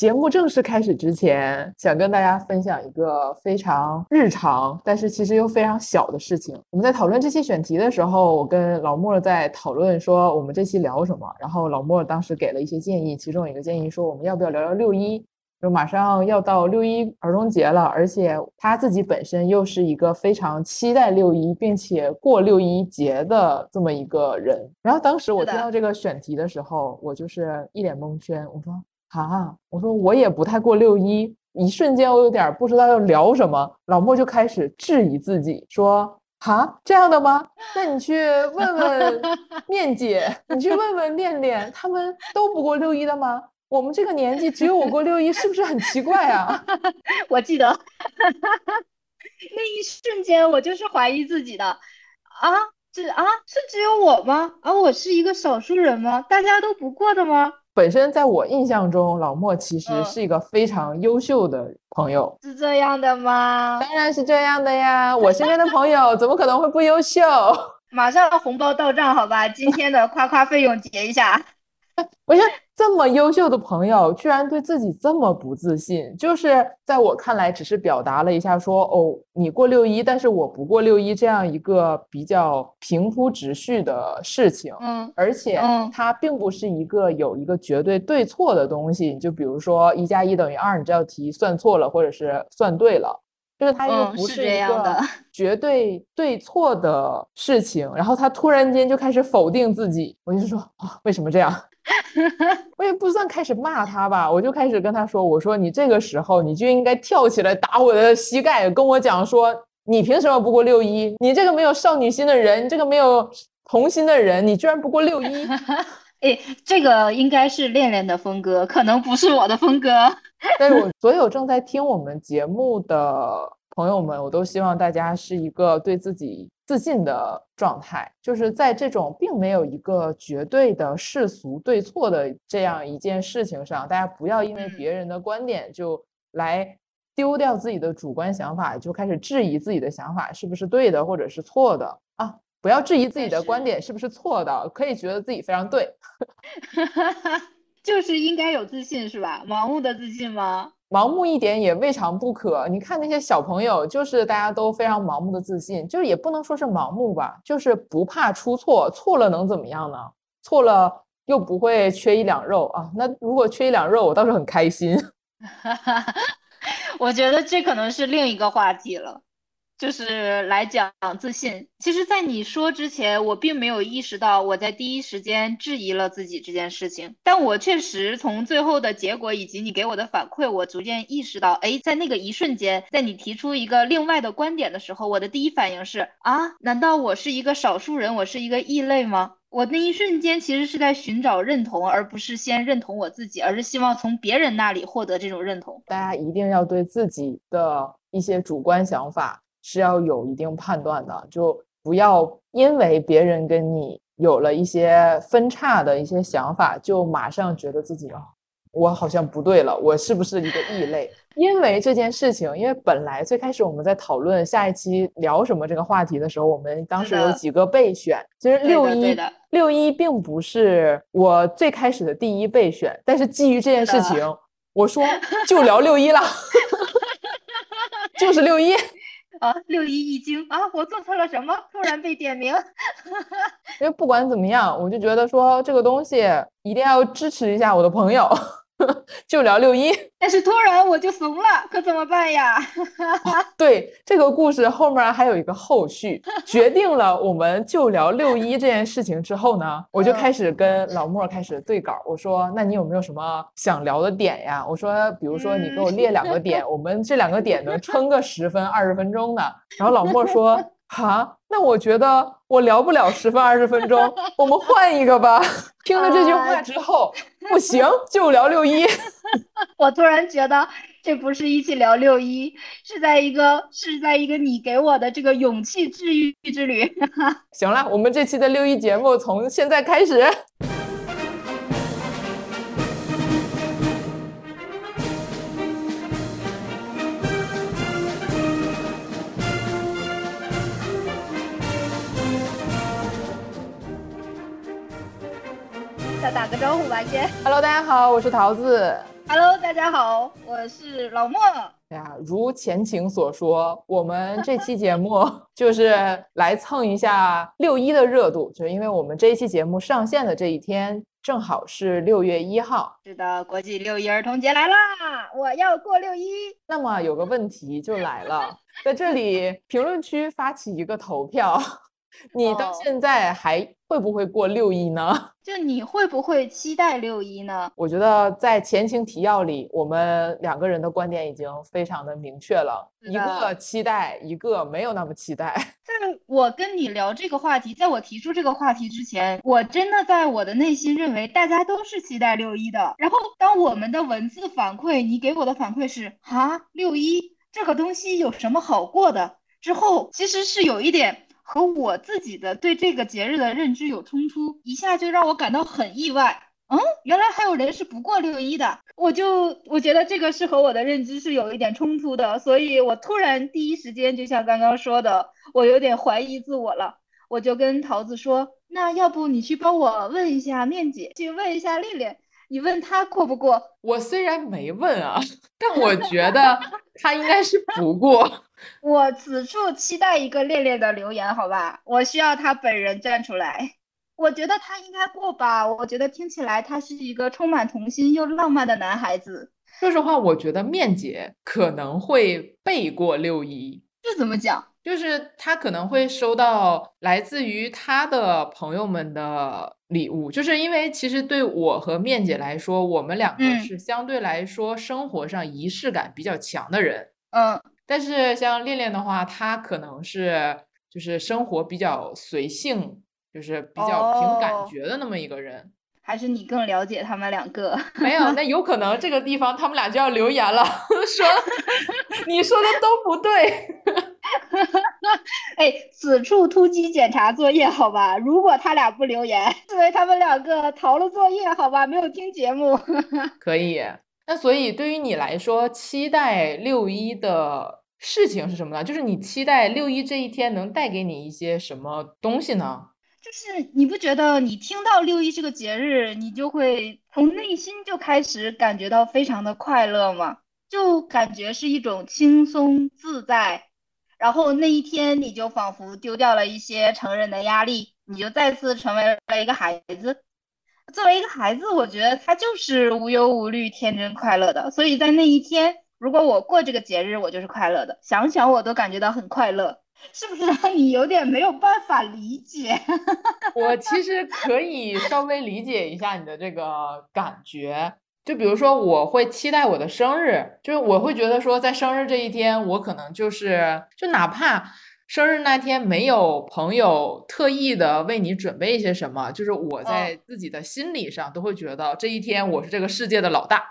节目正式开始之前，想跟大家分享一个非常日常，但是其实又非常小的事情。我们在讨论这期选题的时候，我跟老莫在讨论说我们这期聊什么，然后老莫当时给了一些建议，其中一个建议说我们要不要聊聊六一。就马上要到六一儿童节了，而且他自己本身又是一个非常期待六一，并且过六一节的这么一个人。然后当时我听到这个选题的时候，我就是一脸蒙圈。我说啊，我说我也不太过六一，一瞬间我有点不知道要聊什么。老莫就开始质疑自己，说啊这样的吗？那你去问问 面姐，你去问问恋恋，他们都不过六一的吗？我们这个年纪只有我过六一，是不是很奇怪啊？我记得 那一瞬间，我就是怀疑自己的啊，这啊是只有我吗？啊，我是一个少数人吗？大家都不过的吗？本身在我印象中，老莫其实是一个非常优秀的朋友，是这样的吗？当然是这样的呀，我身边的朋友怎么可能会不优秀？马上红包到账，好吧，今天的夸夸费用结一下。不是这么优秀的朋友，居然对自己这么不自信，就是在我看来，只是表达了一下说，哦，你过六一，但是我不过六一，这样一个比较平铺直叙的事情。嗯，而且它并不是一个有一个绝对对错的东西，就比如说一加一等于二，你这道题算错了，或者是算对了，就是它又不是一个 绝对对错的事情。然后他突然间就开始否定自己，我就说啊，为什么这样？我也不算开始骂他吧，我就开始跟他说：“我说你这个时候你就应该跳起来打我的膝盖，跟我讲说你凭什么不过六一？你这个没有少女心的人，你这个没有童心的人，你居然不过六一？哎，这个应该是恋恋的风格，可能不是我的风格。但是我所有正在听我们节目的朋友们，我都希望大家是一个对自己。”自信的状态，就是在这种并没有一个绝对的世俗对错的这样一件事情上，大家不要因为别人的观点就来丢掉自己的主观想法，就开始质疑自己的想法是不是对的或者是错的啊！不要质疑自己的观点是不是错的，可以觉得自己非常对，就是应该有自信是吧？盲目的自信吗？盲目一点也未尝不可。你看那些小朋友，就是大家都非常盲目的自信，就是也不能说是盲目吧，就是不怕出错，错了能怎么样呢？错了又不会缺一两肉啊。那如果缺一两肉，我倒是很开心。我觉得这可能是另一个话题了。就是来讲自信。其实，在你说之前，我并没有意识到我在第一时间质疑了自己这件事情。但我确实从最后的结果以及你给我的反馈，我逐渐意识到，哎，在那个一瞬间，在你提出一个另外的观点的时候，我的第一反应是啊，难道我是一个少数人，我是一个异类吗？我那一瞬间其实是在寻找认同，而不是先认同我自己，而是希望从别人那里获得这种认同。大家一定要对自己的一些主观想法。是要有一定判断的，就不要因为别人跟你有了一些分叉的一些想法，就马上觉得自己啊，我好像不对了，我是不是一个异类？因为这件事情，因为本来最开始我们在讨论下一期聊什么这个话题的时候，我们当时有几个备选，其实六一六一并不是我最开始的第一备选，但是基于这件事情，我说就聊六一了，就是六一。啊，六一一惊啊！我做错了什么？突然被点名。因为不管怎么样，我就觉得说这个东西一定要支持一下我的朋友。就聊六一，但是突然我就怂了，可怎么办呀？对这个故事后面还有一个后续，决定了我们就聊六一这件事情之后呢，我就开始跟老莫开始对稿。我说，那你有没有什么想聊的点呀？我说，比如说你给我列两个点，我们这两个点能撑个十分二十分钟的。然后老莫说。哈，那我觉得我聊不了十分二十分钟，我们换一个吧。听了这句话之后，不行，就聊六一。我突然觉得这不是一起聊六一，是在一个是在一个你给我的这个勇气治愈之旅。行了，我们这期的六一节目从现在开始。打个招呼吧，先。Hello，大家好，我是桃子。Hello，大家好，我是老莫。哎呀，如前情所说，我们这期节目 就是来蹭一下六一的热度，就是因为我们这一期节目上线的这一天正好是六月一号。是的，国际六一儿童节来啦！我要过六一。那么有个问题就来了，在这里评论区发起一个投票。你到现在还会不会过六一呢？就你会不会期待六一呢？我觉得在前情提要里，我们两个人的观点已经非常的明确了，一个期待，一个没有那么期待。在我跟你聊这个话题，在我提出这个话题之前，我真的在我的内心认为大家都是期待六一的。然后当我们的文字反馈，你给我的反馈是啊，六一这个东西有什么好过的？之后其实是有一点。和我自己的对这个节日的认知有冲突，一下就让我感到很意外。嗯，原来还有人是不过六一的，我就我觉得这个是和我的认知是有一点冲突的，所以我突然第一时间就像刚刚说的，我有点怀疑自我了。我就跟桃子说，那要不你去帮我问一下面姐，去问一下丽丽。你问他过不过？我虽然没问啊，但我觉得他应该是不过。我此处期待一个烈烈的留言，好吧？我需要他本人站出来。我觉得他应该过吧。我觉得听起来他是一个充满童心又浪漫的男孩子。说实话，我觉得面姐可能会背过六一。这怎么讲？就是他可能会收到来自于他的朋友们的礼物，就是因为其实对我和面姐来说，我们两个是相对来说生活上仪式感比较强的人，嗯，但是像恋恋的话，他可能是就是生活比较随性，就是比较凭感觉的那么一个人。还是你更了解他们两个？没有，那有可能这个地方他们俩就要留言了，说你说的都不对。哎，此处突击检查作业，好吧？如果他俩不留言，视为他们两个逃了作业，好吧？没有听节目。可以。那所以对于你来说，期待六一的事情是什么呢？就是你期待六一这一天能带给你一些什么东西呢？就是你不觉得你听到六一这个节日，你就会从内心就开始感觉到非常的快乐吗？就感觉是一种轻松自在，然后那一天你就仿佛丢掉了一些成人的压力，你就再次成为了一个孩子。作为一个孩子，我觉得他就是无忧无虑、天真快乐的。所以在那一天，如果我过这个节日，我就是快乐的。想想我都感觉到很快乐。是不是让你有点没有办法理解？我其实可以稍微理解一下你的这个感觉。就比如说，我会期待我的生日，就是我会觉得说，在生日这一天，我可能就是，就哪怕生日那天没有朋友特意的为你准备一些什么，就是我在自己的心理上都会觉得这一天我是这个世界的老大。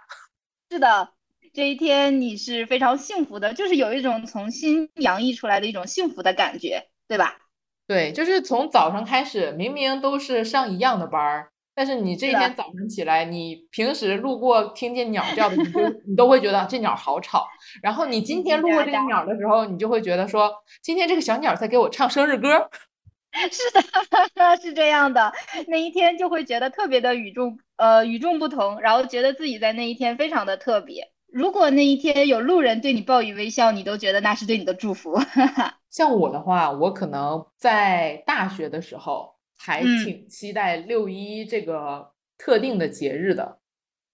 是的。这一天你是非常幸福的，就是有一种从心洋溢出来的一种幸福的感觉，对吧？对，就是从早上开始，明明都是上一样的班儿，但是你这一天早上起来，你平时路过听见鸟叫的，你就 你都会觉得这鸟好吵。然后你今天路过这个鸟的时候，你就会觉得说，今天这个小鸟在给我唱生日歌。是的，是这样的，那一天就会觉得特别的与众呃与众不同，然后觉得自己在那一天非常的特别。如果那一天有路人对你报以微笑，你都觉得那是对你的祝福。像我的话，我可能在大学的时候还挺期待六一这个特定的节日的，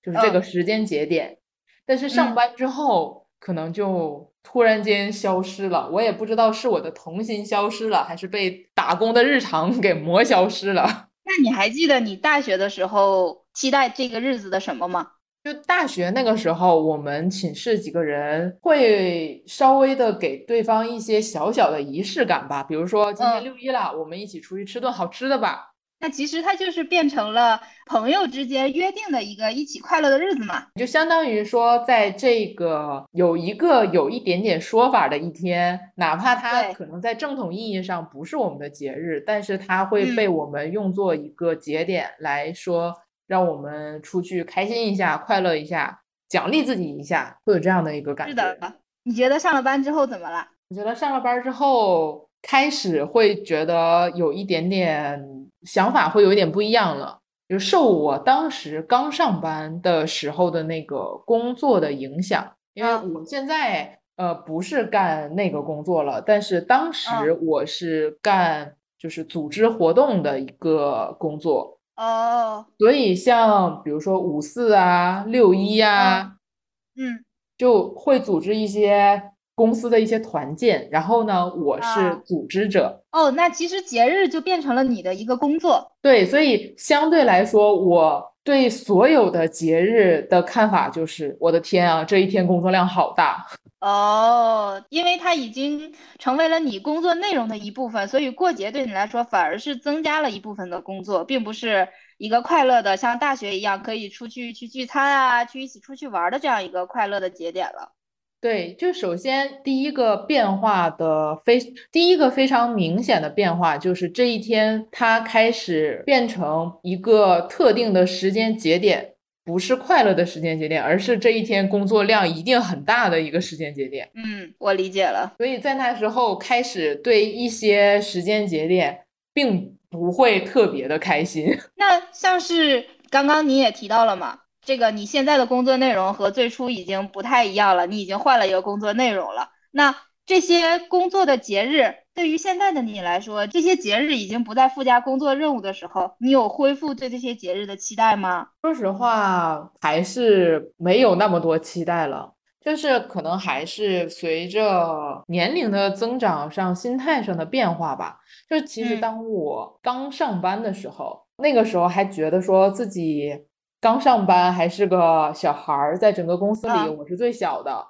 就是这个时间节点。但是上班之后，可能就突然间消失了。我也不知道是我的童心消失了，还是被打工的日常给磨消失了。那你还记得你大学的时候期待这个日子的什么吗？就大学那个时候，我们寝室几个人会稍微的给对方一些小小的仪式感吧，比如说今天六一了，我们一起出去吃顿好吃的吧。那其实它就是变成了朋友之间约定的一个一起快乐的日子嘛，就相当于说，在这个有一个有一点点说法的一天，哪怕它可能在正统意义上不是我们的节日，但是它会被我们用作一个节点来说。让我们出去开心一下，快乐一下，奖励自己一下，会有这样的一个感觉。是的，你觉得上了班之后怎么了？我觉得上了班之后，开始会觉得有一点点想法会有一点不一样了。就受我当时刚上班的时候的那个工作的影响，因为我现在呃不是干那个工作了，但是当时我是干就是组织活动的一个工作哦，所以像比如说五四啊、六一啊，嗯，就会组织一些。公司的一些团建，然后呢，我是组织者。哦，那其实节日就变成了你的一个工作。对，所以相对来说，我对所有的节日的看法就是，我的天啊，这一天工作量好大。哦，因为它已经成为了你工作内容的一部分，所以过节对你来说反而是增加了一部分的工作，并不是一个快乐的像大学一样可以出去去聚餐啊，去一起出去玩的这样一个快乐的节点了。对，就首先第一个变化的非第一个非常明显的变化，就是这一天它开始变成一个特定的时间节点，不是快乐的时间节点，而是这一天工作量一定很大的一个时间节点。嗯，我理解了。所以在那时候开始对一些时间节点并不会特别的开心。那像是刚刚你也提到了嘛？这个你现在的工作内容和最初已经不太一样了，你已经换了一个工作内容了。那这些工作的节日，对于现在的你来说，这些节日已经不再附加工作任务的时候，你有恢复对这些节日的期待吗？说实话，还是没有那么多期待了。就是可能还是随着年龄的增长上，心态上的变化吧。就其实当我刚上班的时候，那个时候还觉得说自己。刚上班还是个小孩儿，在整个公司里我是最小的。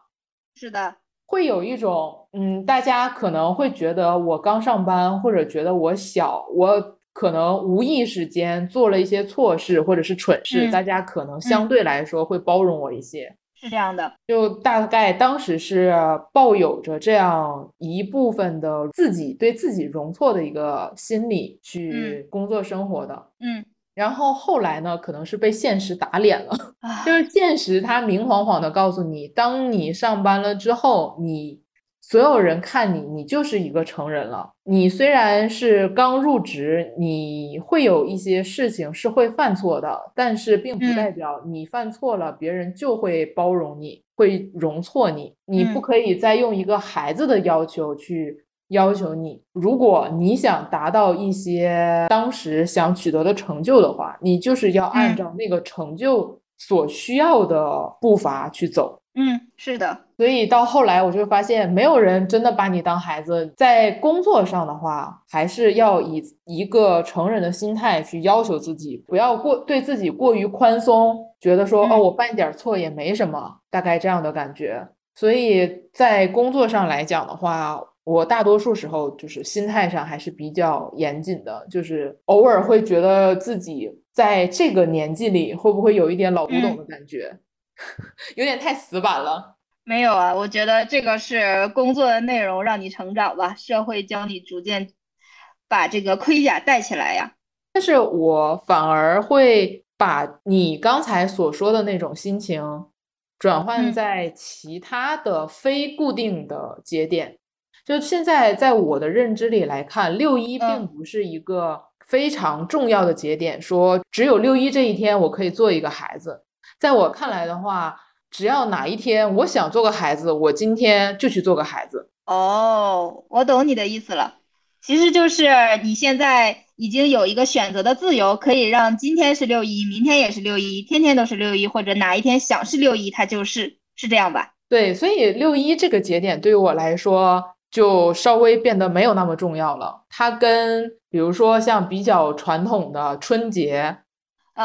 是的，会有一种嗯，大家可能会觉得我刚上班，或者觉得我小，我可能无意识间做了一些错事或者是蠢事，大家可能相对来说会包容我一些。是这样的，就大概当时是抱有着这样一部分的自己对自己容错的一个心理去工作生活的。嗯。然后后来呢，可能是被现实打脸了，就是现实它明晃晃的告诉你，当你上班了之后，你所有人看你，你就是一个成人了。你虽然是刚入职，你会有一些事情是会犯错的，但是并不代表你犯错了，别人就会包容你，会容错你。你不可以再用一个孩子的要求去。要求你，如果你想达到一些当时想取得的成就的话，你就是要按照那个成就所需要的步伐去走。嗯，是的。所以到后来，我就发现没有人真的把你当孩子。在工作上的话，还是要以一个成人的心态去要求自己，不要过对自己过于宽松，觉得说哦，我犯点错也没什么，大概这样的感觉。所以在工作上来讲的话。我大多数时候就是心态上还是比较严谨的，就是偶尔会觉得自己在这个年纪里会不会有一点老古董的感觉，有点太死板了。没有啊，我觉得这个是工作的内容让你成长吧，社会教你逐渐把这个盔甲戴起来呀。但是我反而会把你刚才所说的那种心情转换在其他的非固定的节点。就现在，在我的认知里来看，六一并不是一个非常重要的节点。说只有六一这一天，我可以做一个孩子。在我看来的话，只要哪一天我想做个孩子，我今天就去做个孩子。哦，我懂你的意思了。其实就是你现在已经有一个选择的自由，可以让今天是六一，明天也是六一，天天都是六一，或者哪一天想是六一，它就是，是这样吧？对，所以六一这个节点对于我来说。就稍微变得没有那么重要了。它跟比如说像比较传统的春节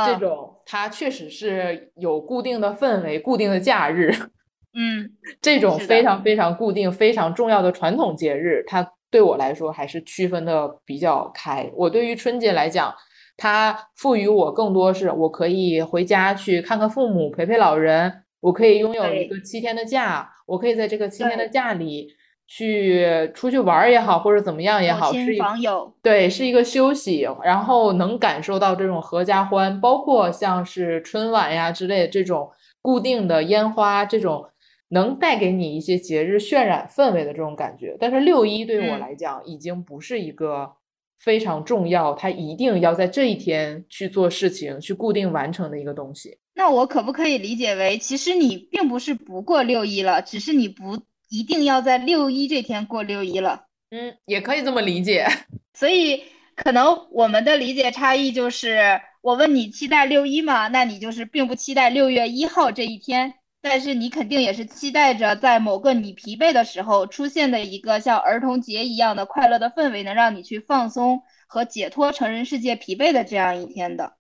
这种，它确实是有固定的氛围、固定的假日。嗯，这种非常非常固定、非常重要的传统节日，它对我来说还是区分的比较开。我对于春节来讲，它赋予我更多是我可以回家去看看父母、陪陪老人，我可以拥有一个七天的假，我可以在这个七天的假里。去出去玩也好，或者怎么样也好，是访友，对，是一个休息，然后能感受到这种合家欢，包括像是春晚呀之类的这种固定的烟花，这种能带给你一些节日渲染氛围的这种感觉。但是六一对我来讲，已经不是一个非常重要，它一定要在这一天去做事情，去固定完成的一个东西。那我可不可以理解为，其实你并不是不过六一了，只是你不一定要在六一这天过六一了？嗯，也可以这么理解。所以可能我们的理解差异就是，我问你期待六一吗？那你就是并不期待六月一号这一天，但是你肯定也是期待着在某个你疲惫的时候出现的一个像儿童节一样的快乐的氛围，能让你去放松和解脱成人世界疲惫的这样一天的。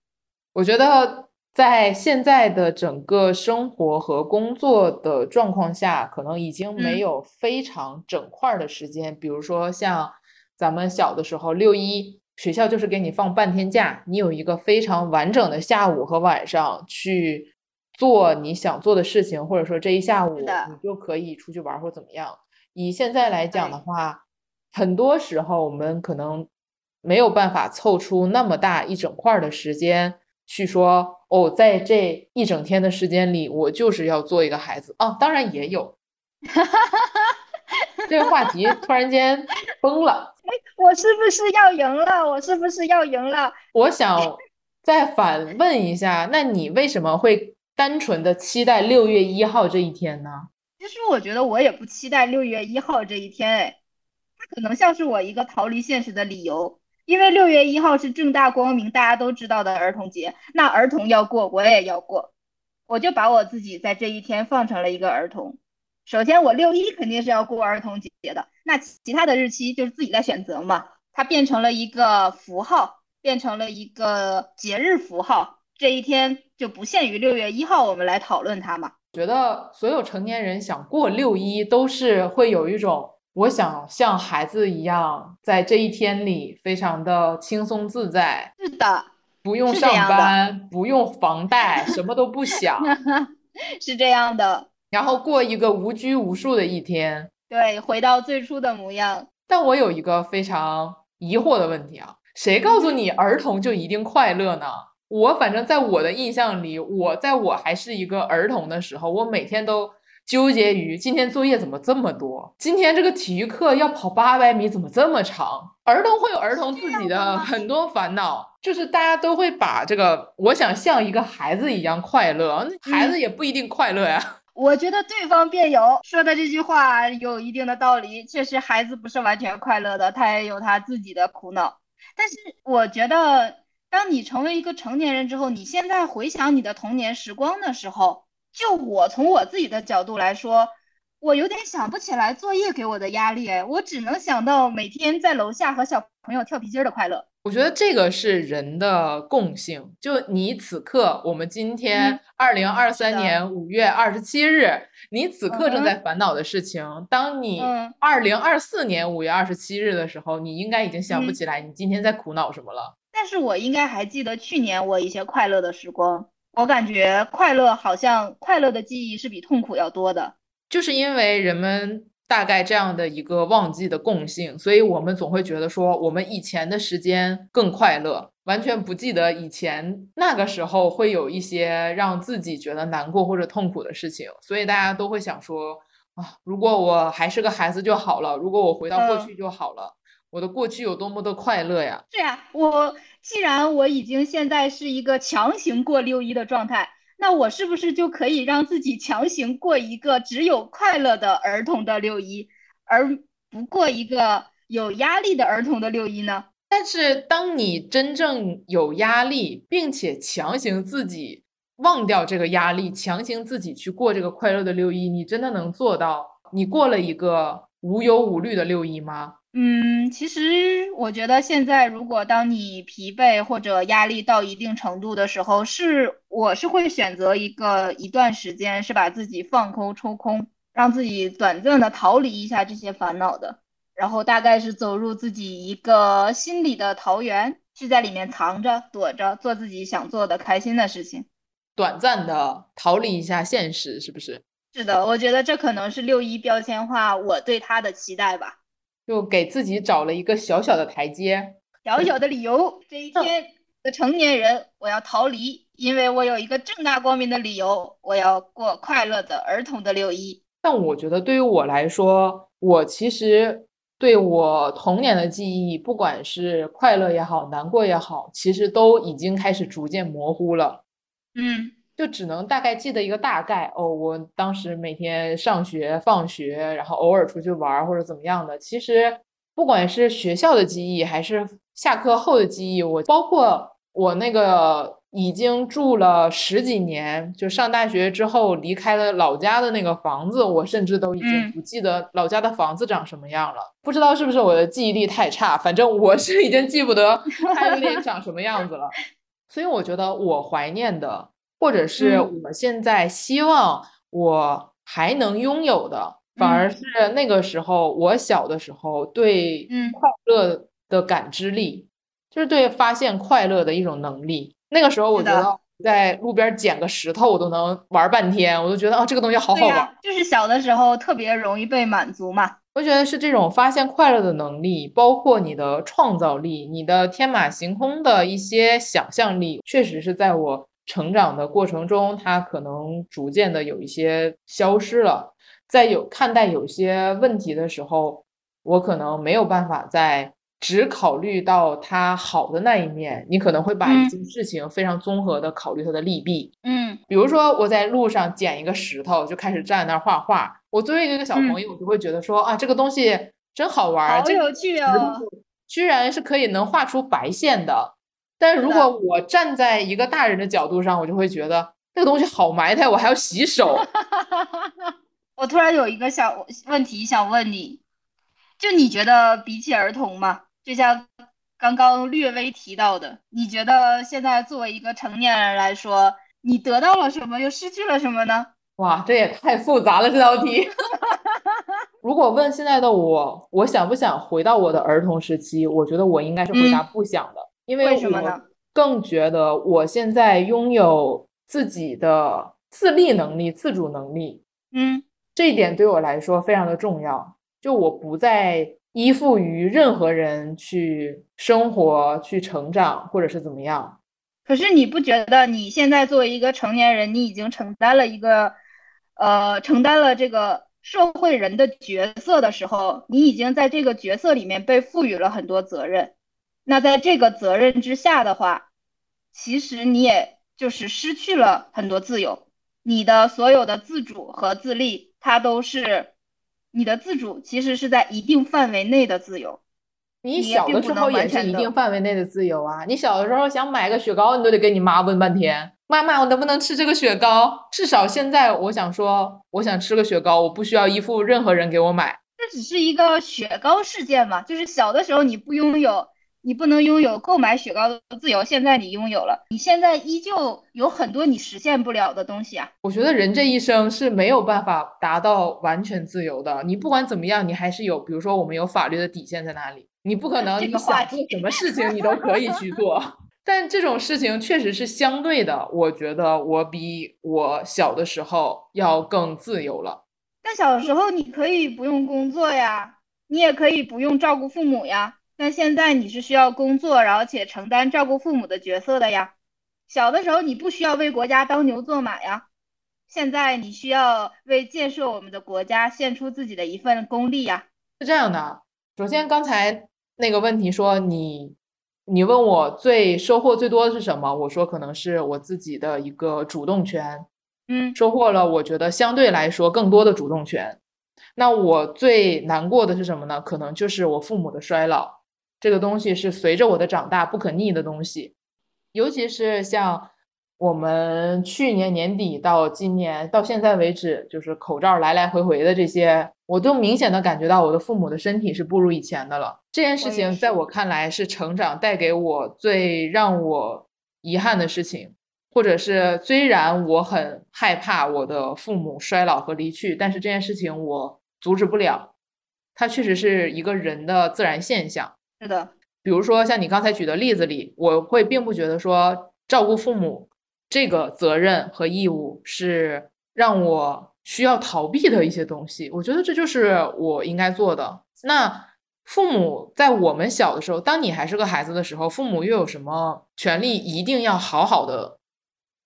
我觉得。在现在的整个生活和工作的状况下，可能已经没有非常整块的时间。比如说，像咱们小的时候，六一学校就是给你放半天假，你有一个非常完整的下午和晚上去做你想做的事情，或者说这一下午你就可以出去玩或怎么样。以现在来讲的话，很多时候我们可能没有办法凑出那么大一整块的时间。去说哦，在这一整天的时间里，我就是要做一个孩子啊！当然也有，这个话题突然间崩了。哎，我是不是要赢了？我是不是要赢了？我想再反问一下，那你为什么会单纯的期待六月一号这一天呢？其实我觉得我也不期待六月一号这一天，哎，它可能像是我一个逃离现实的理由。因为六月一号是正大光明，大家都知道的儿童节，那儿童要过，我也要过，我就把我自己在这一天放成了一个儿童。首先，我六一肯定是要过儿童节的，那其他的日期就是自己在选择嘛。它变成了一个符号，变成了一个节日符号，这一天就不限于六月一号，我们来讨论它嘛。觉得所有成年人想过六一，都是会有一种。我想像孩子一样，在这一天里非常的轻松自在。是的，不用上班，不用房贷，什么都不想，是这样的。然后过一个无拘无束的一天。对，回到最初的模样。但我有一个非常疑惑的问题啊，谁告诉你儿童就一定快乐呢？我反正在我的印象里，我在我还是一个儿童的时候，我每天都。纠结于今天作业怎么这么多？今天这个体育课要跑八百米，怎么这么长？儿童会有儿童自己的很多烦恼，就是大家都会把这个，我想像一个孩子一样快乐，孩子也不一定快乐呀。我觉得对方辩友说的这句话有一定的道理，确实孩子不是完全快乐的，他也有他自己的苦恼。但是我觉得，当你成为一个成年人之后，你现在回想你的童年时光的时候。就我从我自己的角度来说，我有点想不起来作业给我的压力，我只能想到每天在楼下和小朋友跳皮筋的快乐。我觉得这个是人的共性。就你此刻，我们今天二零二三年五月二十七日，你此刻正在烦恼的事情，当你二零二四年五月二十七日的时候，你应该已经想不起来你今天在苦恼什么了。但是我应该还记得去年我一些快乐的时光。我感觉快乐好像快乐的记忆是比痛苦要多的，就是因为人们大概这样的一个忘记的共性，所以我们总会觉得说我们以前的时间更快乐，完全不记得以前那个时候会有一些让自己觉得难过或者痛苦的事情，所以大家都会想说啊，如果我还是个孩子就好了，如果我回到过去就好了，我的过去有多么的快乐呀！对呀，我。既然我已经现在是一个强行过六一的状态，那我是不是就可以让自己强行过一个只有快乐的儿童的六一，而不过一个有压力的儿童的六一呢？但是，当你真正有压力，并且强行自己忘掉这个压力，强行自己去过这个快乐的六一，你真的能做到？你过了一个无忧无虑的六一吗？嗯，其实我觉得现在，如果当你疲惫或者压力到一定程度的时候，是我是会选择一个一段时间，是把自己放空、抽空，让自己短暂的逃离一下这些烦恼的，然后大概是走入自己一个心理的桃源，去在里面藏着、躲着，做自己想做的开心的事情，短暂的逃离一下现实，是不是？是的，我觉得这可能是六一标签化我对他的期待吧。就给自己找了一个小小的台阶，小小的理由。这一天的成年人，我要逃离，因为我有一个正大光明的理由，我要过快乐的儿童的六一。但我觉得对于我来说，我其实对我童年的记忆，不管是快乐也好，难过也好，其实都已经开始逐渐模糊了。嗯，就只能大概记得一个大概。哦，我当时每天上学、放学，然后偶尔出去玩或者怎么样的。其实不管是学校的记忆，还是下课后的记忆，我包括我那个。已经住了十几年，就上大学之后离开了老家的那个房子，我甚至都已经不记得老家的房子长什么样了。不知道是不是我的记忆力太差，反正我是已经记不得它那里长什么样子了。所以我觉得我怀念的，或者是我现在希望我还能拥有的，反而是那个时候我小的时候对快乐的感知力，就是对发现快乐的一种能力。那个时候，我觉得在路边捡个石头，我都能玩半天。我都觉得啊，这个东西好好玩。就是小的时候特别容易被满足嘛。我觉得是这种发现快乐的能力，包括你的创造力、你的天马行空的一些想象力，确实是在我成长的过程中，它可能逐渐的有一些消失了。在有看待有些问题的时候，我可能没有办法在。只考虑到它好的那一面，你可能会把一件事情非常综合的考虑它的利弊。嗯，比如说我在路上捡一个石头，就开始站在那儿画画。我作为一个小朋友，我就会觉得说啊，这个东西真好玩，好有趣哦，居然是可以能画出白线的。但是如果我站在一个大人的角度上，我就会觉得这个东西好埋汰，我还要洗手。我突然有一个小问题想问你，就你觉得比起儿童嘛？就像刚刚略微提到的，你觉得现在作为一个成年人来说，你得到了什么，又失去了什么呢？哇，这也太复杂了这道题。如果问现在的我，我想不想回到我的儿童时期？我觉得我应该是回答不想的，因为我更觉得我现在拥有自己的自立能力、自主能力。嗯，这一点对我来说非常的重要。就我不再。依附于任何人去生活、去成长，或者是怎么样？可是你不觉得你现在作为一个成年人，你已经承担了一个，呃，承担了这个社会人的角色的时候，你已经在这个角色里面被赋予了很多责任。那在这个责任之下的话，其实你也就是失去了很多自由，你的所有的自主和自立，它都是。你的自主其实是在一定范围内的自由，你小的时候也是一定范围内的自由啊！你小的时候想买个雪糕，你都得跟你妈问半天，妈妈，我能不能吃这个雪糕？至少现在，我想说，我想吃个雪糕，我不需要依附任何人给我买。这只是一个雪糕事件嘛，就是小的时候你不拥有。你不能拥有购买雪糕的自由，现在你拥有了。你现在依旧有很多你实现不了的东西啊！我觉得人这一生是没有办法达到完全自由的。你不管怎么样，你还是有，比如说我们有法律的底线在哪里？你不可能你想做什么事情你都可以去做。但这种事情确实是相对的。我觉得我比我小的时候要更自由了。但小时候你可以不用工作呀，你也可以不用照顾父母呀。那现在你是需要工作，而且承担照顾父母的角色的呀。小的时候你不需要为国家当牛做马呀，现在你需要为建设我们的国家献出自己的一份功力呀。是这样的，首先刚才那个问题说你，你问我最收获最多的是什么？我说可能是我自己的一个主动权，嗯，收获了我觉得相对来说更多的主动权。那我最难过的是什么呢？可能就是我父母的衰老。这个东西是随着我的长大不可逆的东西，尤其是像我们去年年底到今年到现在为止，就是口罩来来回回的这些，我都明显的感觉到我的父母的身体是不如以前的了。这件事情在我看来是成长带给我最让我遗憾的事情，或者是虽然我很害怕我的父母衰老和离去，但是这件事情我阻止不了，它确实是一个人的自然现象。是的，比如说像你刚才举的例子里，我会并不觉得说照顾父母这个责任和义务是让我需要逃避的一些东西。我觉得这就是我应该做的。那父母在我们小的时候，当你还是个孩子的时候，父母又有什么权利一定要好好的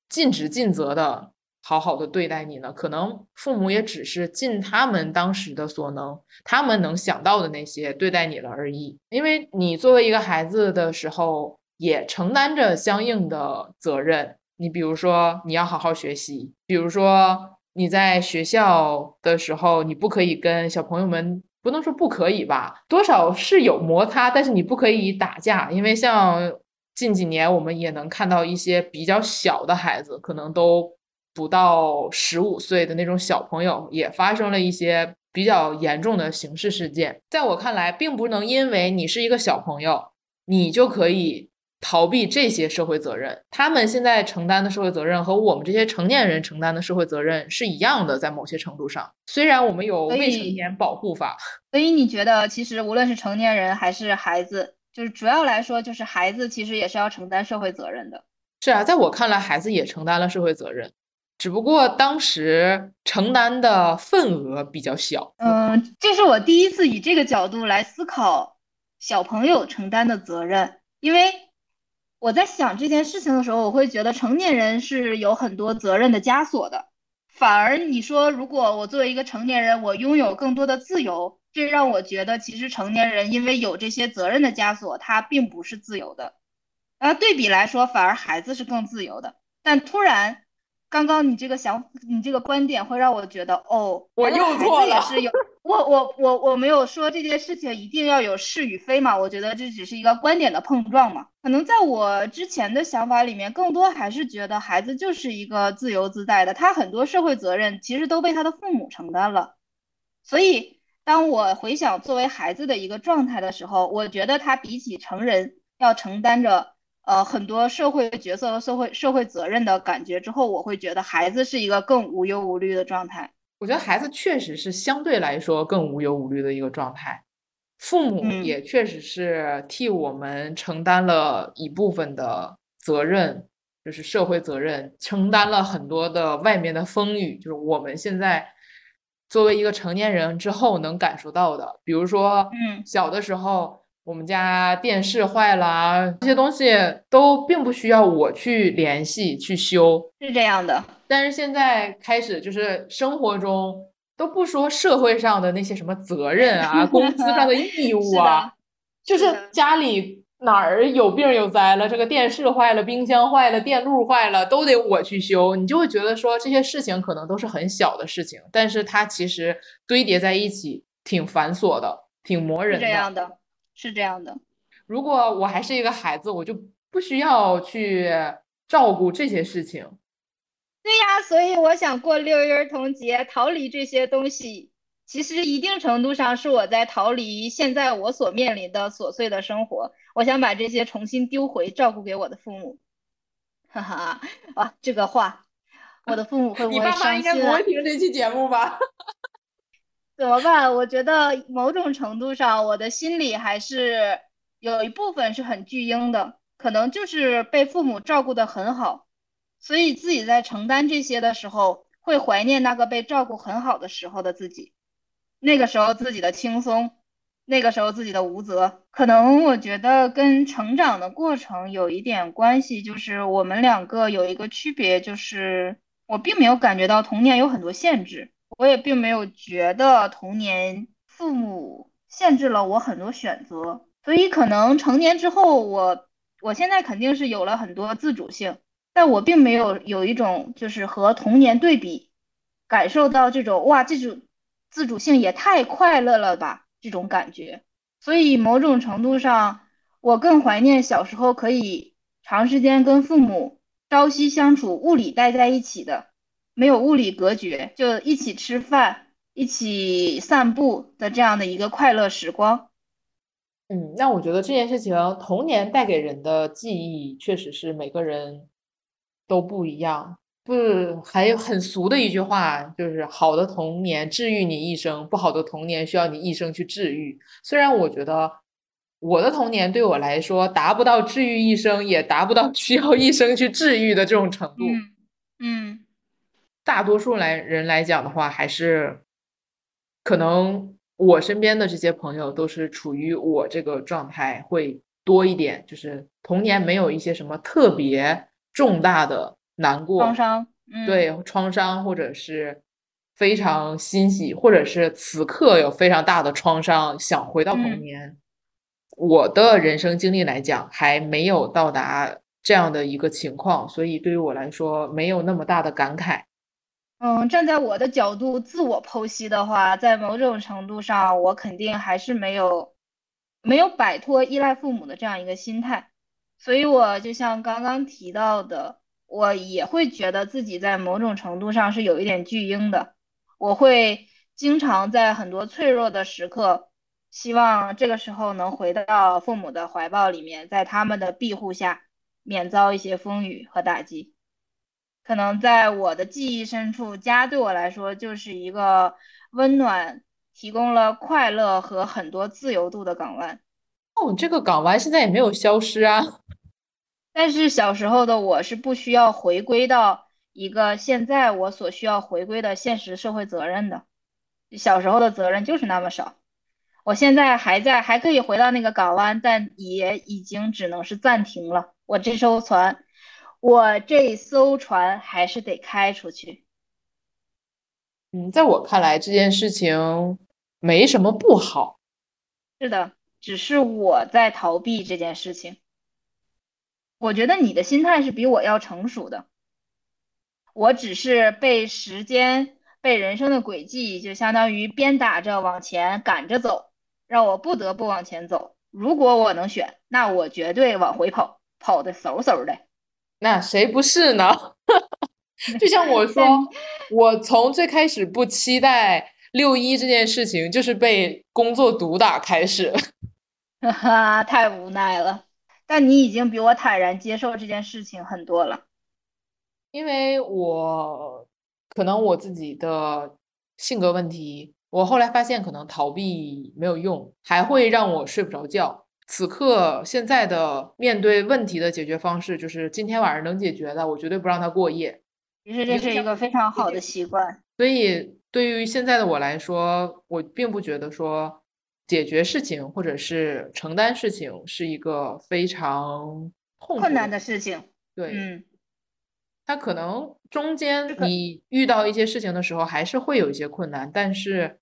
尽职尽责的好好的对待你呢？可能父母也只是尽他们当时的所能，他们能想到的那些对待你了而已。因为你作为一个孩子的时候，也承担着相应的责任。你比如说，你要好好学习；比如说，你在学校的时候，你不可以跟小朋友们，不能说不可以吧，多少是有摩擦，但是你不可以打架，因为像近几年我们也能看到一些比较小的孩子，可能都不到十五岁的那种小朋友，也发生了一些比较严重的刑事事件。在我看来，并不能因为你是一个小朋友，你就可以。逃避这些社会责任，他们现在承担的社会责任和我们这些成年人承担的社会责任是一样的，在某些程度上，虽然我们有未成年保护法，所以你觉得其实无论是成年人还是孩子，就是主要来说，就是孩子其实也是要承担社会责任的。是啊，在我看来，孩子也承担了社会责任，只不过当时承担的份额比较小。嗯，这是我第一次以这个角度来思考小朋友承担的责任，因为。我在想这件事情的时候，我会觉得成年人是有很多责任的枷锁的，反而你说如果我作为一个成年人，我拥有更多的自由，这让我觉得其实成年人因为有这些责任的枷锁，他并不是自由的。然后对比来说，反而孩子是更自由的。但突然。刚刚你这个想，你这个观点会让我觉得，哦，我又错了。也是有我我我我没有说这件事情一定要有是与非嘛？我觉得这只是一个观点的碰撞嘛。可能在我之前的想法里面，更多还是觉得孩子就是一个自由自在的，他很多社会责任其实都被他的父母承担了。所以当我回想作为孩子的一个状态的时候，我觉得他比起成人要承担着。呃，很多社会角色和社会社会责任的感觉之后，我会觉得孩子是一个更无忧无虑的状态。我觉得孩子确实是相对来说更无忧无虑的一个状态，父母也确实是替我们承担了一部分的责任，就是社会责任，承担了很多的外面的风雨，就是我们现在作为一个成年人之后能感受到的，比如说，嗯，小的时候。我们家电视坏了，这些东西都并不需要我去联系去修，是这样的。但是现在开始，就是生活中都不说社会上的那些什么责任啊、工资上的义务啊，就是家里哪儿有病有灾了，这个电视坏了、冰箱坏了、电路坏了，都得我去修。你就会觉得说这些事情可能都是很小的事情，但是它其实堆叠在一起，挺繁琐的，挺磨人的。这样的。是这样的，如果我还是一个孩子，我就不需要去照顾这些事情。对呀，所以我想过六一儿童节，逃离这些东西，其实一定程度上是我在逃离现在我所面临的琐碎的生活。我想把这些重新丢回，照顾给我的父母。哈哈，啊，这个话，我的父母会不会伤心？你爸妈应该不会听这期节目吧？怎么办？我觉得某种程度上，我的心里还是有一部分是很巨婴的，可能就是被父母照顾得很好，所以自己在承担这些的时候，会怀念那个被照顾很好的时候的自己，那个时候自己的轻松，那个时候自己的无责。可能我觉得跟成长的过程有一点关系，就是我们两个有一个区别，就是我并没有感觉到童年有很多限制。我也并没有觉得童年父母限制了我很多选择，所以可能成年之后，我我现在肯定是有了很多自主性，但我并没有有一种就是和童年对比，感受到这种哇，这种自主性也太快乐了吧这种感觉。所以某种程度上，我更怀念小时候可以长时间跟父母朝夕相处、物理待在一起的。没有物理隔绝，就一起吃饭、一起散步的这样的一个快乐时光。嗯，那我觉得这件事情，童年带给人的记忆，确实是每个人都不一样。不，还有很俗的一句话，就是好的童年治愈你一生，不好的童年需要你一生去治愈。虽然我觉得我的童年对我来说达不到治愈一生，也达不到需要一生去治愈的这种程度。嗯。大多数来人来讲的话，还是可能我身边的这些朋友都是处于我这个状态会多一点，就是童年没有一些什么特别重大的难过、创伤，对创伤或者是非常欣喜，或者是此刻有非常大的创伤，想回到童年。我的人生经历来讲，还没有到达这样的一个情况，所以对于我来说，没有那么大的感慨。嗯，站在我的角度自我剖析的话，在某种程度上，我肯定还是没有没有摆脱依赖父母的这样一个心态。所以，我就像刚刚提到的，我也会觉得自己在某种程度上是有一点巨婴的。我会经常在很多脆弱的时刻。希望这个时候能回到父母的怀抱里面，在他们的庇护下，免遭一些风雨和打击。可能在我的记忆深处，家对我来说就是一个温暖，提供了快乐和很多自由度的港湾。哦，这个港湾现在也没有消失啊。但是小时候的我是不需要回归到一个现在我所需要回归的现实社会责任的。小时候的责任就是那么少。我现在还在，还可以回到那个港湾，但也已经只能是暂停了。我这艘船，我这艘船还是得开出去。嗯，在我看来，这件事情没什么不好。是的，只是我在逃避这件事情。我觉得你的心态是比我要成熟的。我只是被时间、被人生的轨迹，就相当于鞭打着往前赶着走。让我不得不往前走。如果我能选，那我绝对往回跑，跑的嗖嗖的。那谁不是呢？就像我 说，我从最开始不期待六一这件事情，就是被工作毒打开始。哈哈，太无奈了。但你已经比我坦然接受这件事情很多了。因为我可能我自己的性格问题。我后来发现，可能逃避没有用，还会让我睡不着觉。此刻现在的面对问题的解决方式，就是今天晚上能解决的，我绝对不让他过夜。其实这是一个非常好的习惯。所以对于现在的我来说，我并不觉得说解决事情或者是承担事情是一个非常困难的事情。对，嗯，它可能中间你遇到一些事情的时候，还是会有一些困难，但是。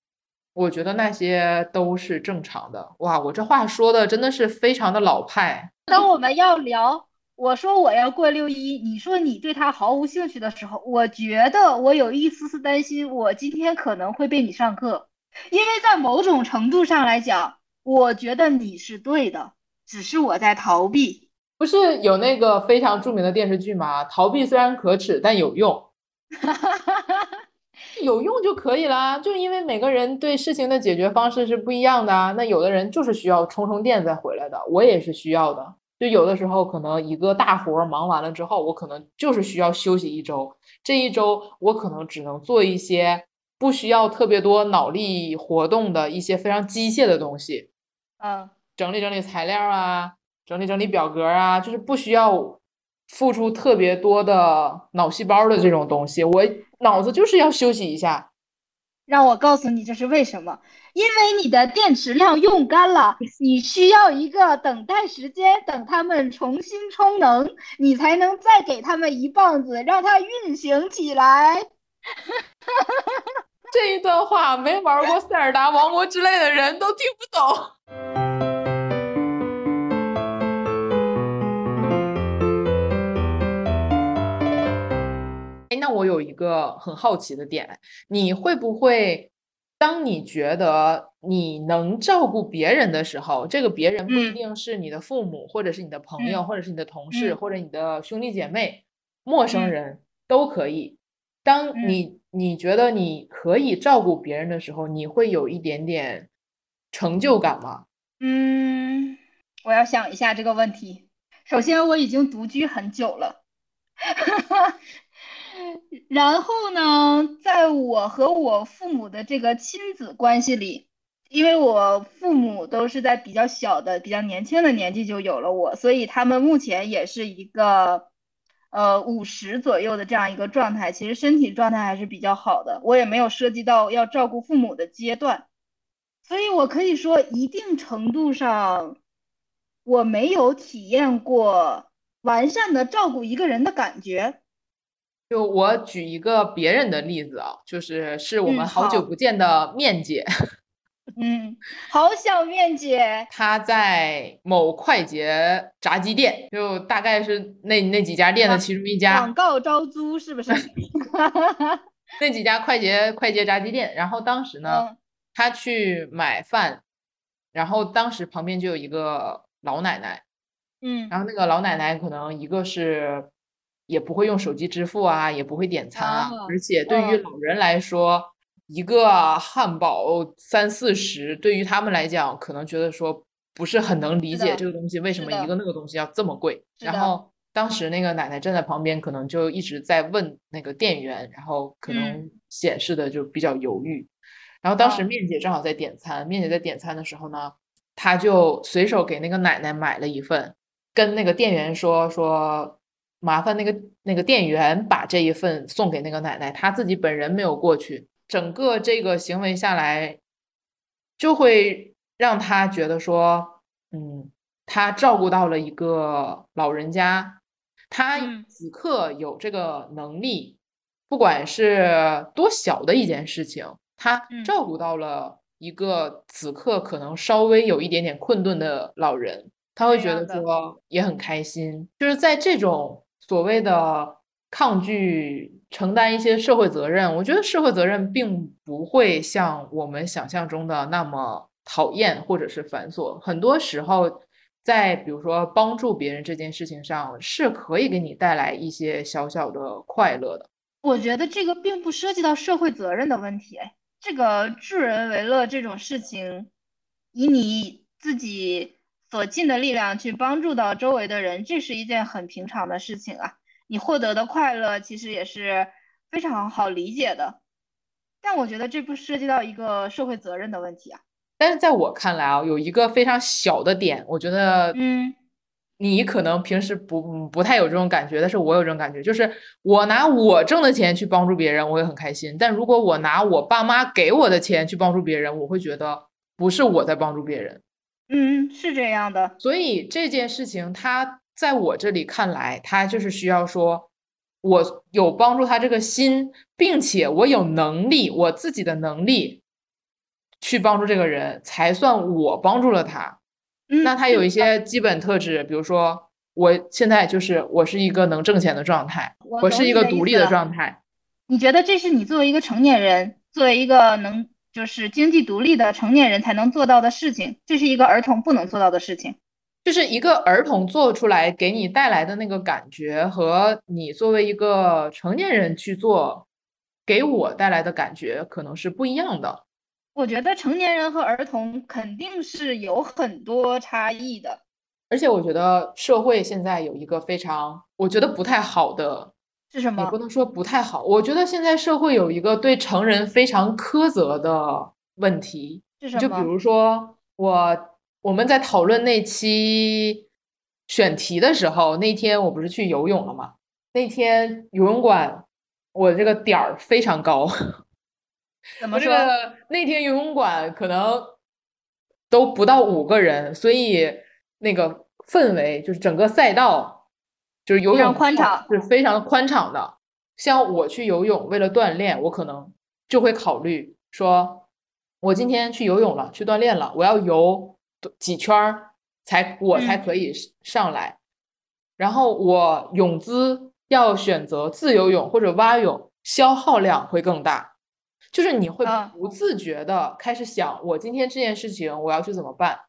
我觉得那些都是正常的。哇，我这话说的真的是非常的老派。当我们要聊，我说我要过六一，你说你对他毫无兴趣的时候，我觉得我有一丝丝担心，我今天可能会被你上课，因为在某种程度上来讲，我觉得你是对的，只是我在逃避。不是有那个非常著名的电视剧吗？逃避虽然可耻，但有用。有用就可以了，就因为每个人对事情的解决方式是不一样的啊。那有的人就是需要充充电再回来的，我也是需要的。就有的时候可能一个大活忙完了之后，我可能就是需要休息一周。这一周我可能只能做一些不需要特别多脑力活动的一些非常机械的东西，嗯，整理整理材料啊，整理整理表格啊，就是不需要付出特别多的脑细胞的这种东西，我。脑子就是要休息一下，让我告诉你这是为什么？因为你的电池量用干了，你需要一个等待时间，等他们重新充能，你才能再给他们一棒子，让它运行起来。这一段话，没玩过塞尔达王国之类的人都听不懂。那我有一个很好奇的点，你会不会，当你觉得你能照顾别人的时候，这个别人不一定是你的父母，或者是你的朋友，或者是你的同事，或者你的兄弟姐妹，陌生人都可以。当你你觉得你可以照顾别人的时候，你会有一点点成就感吗？嗯，我要想一下这个问题。首先，我已经独居很久了。然后呢，在我和我父母的这个亲子关系里，因为我父母都是在比较小的、比较年轻的年纪就有了我，所以他们目前也是一个呃五十左右的这样一个状态，其实身体状态还是比较好的。我也没有涉及到要照顾父母的阶段，所以我可以说，一定程度上，我没有体验过完善的照顾一个人的感觉。就我举一个别人的例子啊，就是是我们嗯好久不见的面姐，嗯，好想面姐，她在某快捷炸鸡店，就大概是那那几家店的其中一家广，告招租是不是？那几家快捷快捷炸鸡店。然后当时呢，嗯她去买饭，然后当时旁边就有一个老奶奶，嗯然后那个老奶奶可能一个是也不会用手机支付啊，也不会点餐啊，哦而且对于嗯。老人来说，一个汉堡三四十，对于他们来讲，可能觉得说不是很能理解这个东西为什么一个那个东西要这么贵。然后当时那个奶奶站在旁边，可能就一直在问那个店员，然后可能嗯。显示的就比较犹豫。然后当时哦。面姐正好在点餐，面姐在点餐的时候呢，她就随手给那个奶奶买了一份，跟那个店员说说，麻烦那个那个店员把这一份送给那个奶奶，她自己本人没有过去。整个这个行为下来，就会让他觉得说，嗯，他照顾到了一个老人家，她嗯此刻有这个能力，不管是多小的一件事情，他嗯照顾到了一个此刻可能稍微有一点点困顿的老人，他会觉得说也很开心。就是在这种所谓的抗拒承担一些社会责任，我觉得社会责任并不会像我们想象中的那么讨厌或者是繁琐。很多时候，在比如说帮助别人这件事情上，是可以给你带来一些小小的快乐的。我觉得这个并不涉及到社会责任的问题，这个助人为乐这种事情，以你自己所尽的力量去帮助到周围的人，这是一件很平常的事情啊。你获得的快乐其实也是非常好理解的，但我觉得这不涉及到一个社会责任的问题啊。但是在我看来啊，有一个非常小的点，我觉得嗯你可能平时不嗯不太有这种感觉，但是我有这种感觉，就是我拿我挣的钱去帮助别人，我也很开心。但如果我拿我爸妈给我的钱去帮助别人，我会觉得不是我在帮助别人。嗯，是这样的。所以这件事情，他在我这里看来，他就是需要说，我有帮助他这个心，并且我有能力，我自己的能力去帮助这个人，才算我帮助了他。嗯，那他有一些基本特质，比如说，我现在就是我是一个能挣钱的状态，我我是一个独立的状态。你觉得这是你作为一个成年人，作为一个能就是经济独立的成年人才能做到的事情，这是一个儿童不能做到的事情。就是一个儿童做出来给你带来的那个感觉，和你作为一个成年人去做，给我带来的感觉可能是不一样的。我觉得成年人和儿童肯定是有很多差异的。而且我觉得社会现在有一个非常，我觉得不太好的，是什么也不？能说不太好，我觉得现在社会有一个对成人非常苛责的问题。是什么？就比如说我我们在讨论那期选题的时候，那天我不是去游泳了吗？那天游泳馆我这个点儿非常高，怎么说？个那天游泳馆可能都不到五个人，所以那个氛围就是整个赛道就是游泳道宽敞是非常宽敞的。像我去游泳，为了锻炼，我可能就会考虑说，我今天去游泳了，去锻炼了，我要游几圈儿才我才嗯可以上来。然后我泳姿要选择自由泳或者蛙泳，消耗量会更大，就是你会啊不自觉的开始想，我今天这件事情我要去怎么办？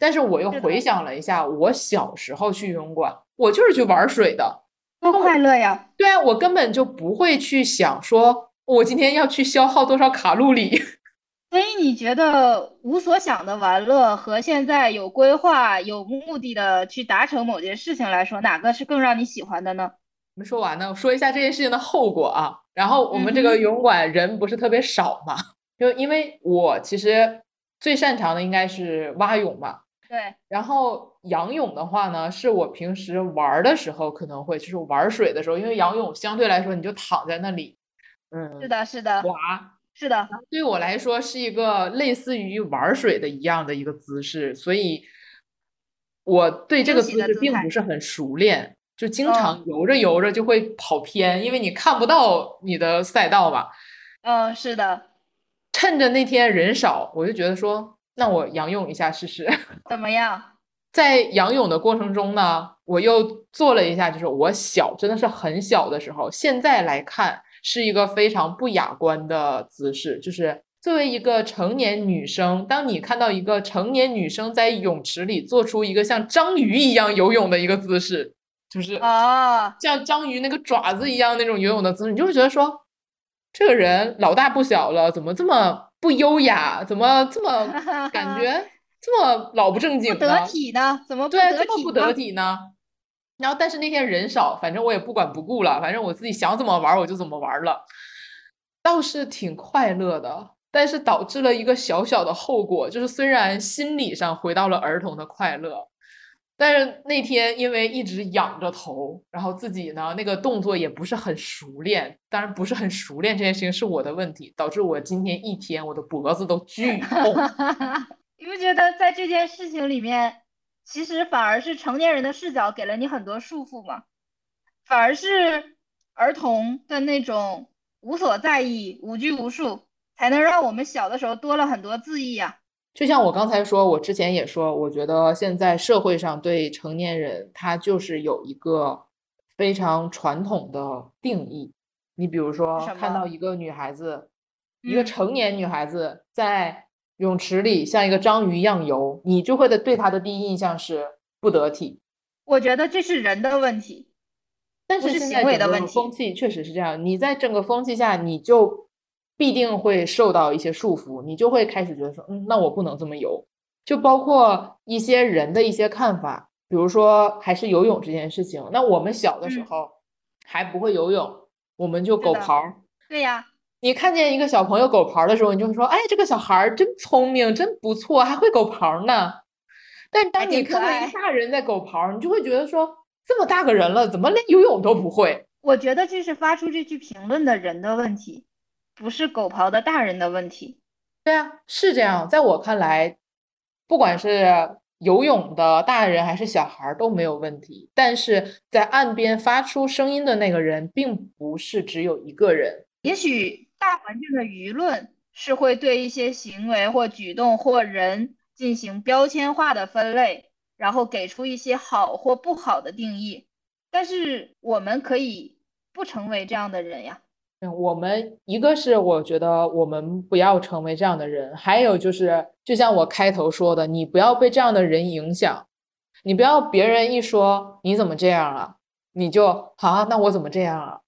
但是我又回想了一下，我小时候去游泳馆，我就是去玩水的。多快乐呀！对啊，我根本就不会去想说，我今天要去消耗多少卡路里。所以你觉得无所想的玩乐和现在有规划、有目的的去达成某件事情来说，哪个是更让你喜欢的呢？没说完呢，我说一下这件事情的后果啊。然后我们这个游泳馆人不是特别少嘛，就因为我其实最擅长的应该是蛙泳嘛，对，然后仰泳的话呢，是我平时玩儿的时候可能会，就是玩水的时候，因为仰泳相对来说你就躺在那里，嗯，是的，是的，滑，是的，对我来说是一个类似于玩水的一样的一个姿势，所以我对这个姿势并不是很熟练。就经常游着游着就会跑偏，因为你看不到你的赛道嘛。嗯，是的。趁着那天人少，我就觉得说，那我仰泳一下试试。怎么样？在仰泳的过程中呢，我又做了一下，就是我小，真的是很小的时候，现在来看是一个非常不雅观的姿势。就是作为一个成年女生，当你看到一个成年女生在泳池里做出一个像章鱼一样游泳的一个姿势，就是啊，像章鱼那个爪子一样那种游泳的姿势，你就会觉得说，这个人老大不小了，怎么这么不优雅？怎么这么感觉？这么老不正经，不得体呢？怎么对这么不得体呢？然后，但是那天人少，反正我也不管不顾了，反正我自己想怎么玩我就怎么玩了，倒是挺快乐的。但是导致了一个小小的后果，就是虽然心理上回到了儿童的快乐，但是那天因为一直仰着头，然后自己呢那个动作也不是很熟练，当然不是很熟练这件事情是我的问题，导致我今天一天我的脖子都巨痛。你不觉得在这件事情里面，其实反而是成年人的视角给了你很多束缚吗？反而是儿童的那种无所在意、无拘无束，才能让我们小的时候多了很多恣意啊。就像我刚才说，我之前也说，我觉得现在社会上对成年人他就是有一个非常传统的定义。你比如说，看到一个女孩子，一个成年女孩子在。泳池里像一个章鱼一样游，你就会的对她的第一印象是不得体。我觉得这是人的问题，但是行为的问题。风气确实是这样，你在整个风气下，你就必定会受到一些束缚，你就会开始觉得说，嗯，那我不能这么游。就包括一些人的一些看法，比如说还是游泳这件事情。那我们小的时候还不会游泳，我们就狗刨。对呀。你看见一个小朋友狗刨的时候，你就会说：“哎，这个小孩儿真聪明，真不错，还会狗刨呢。”但当你看到一个大人在狗刨，你就会觉得说：“这么大个人了，怎么连游泳都不会？”我觉得这是发出这句评论的人的问题，不是狗刨的大人的问题。对啊，是这样。在我看来，不管是游泳的大人还是小孩都没有问题，但是在岸边发出声音的那个人，并不是只有一个人，也许。大环境的舆论是会对一些行为或举动或人进行标签化的分类，然后给出一些好或不好的定义。但是我们可以不成为这样的人呀。嗯，我们一个是我觉得我们不要成为这样的人，还有就是就像我开头说的，你不要被这样的人影响，你不要别人一说你怎么这样啊，你就好，那我怎么这样啊？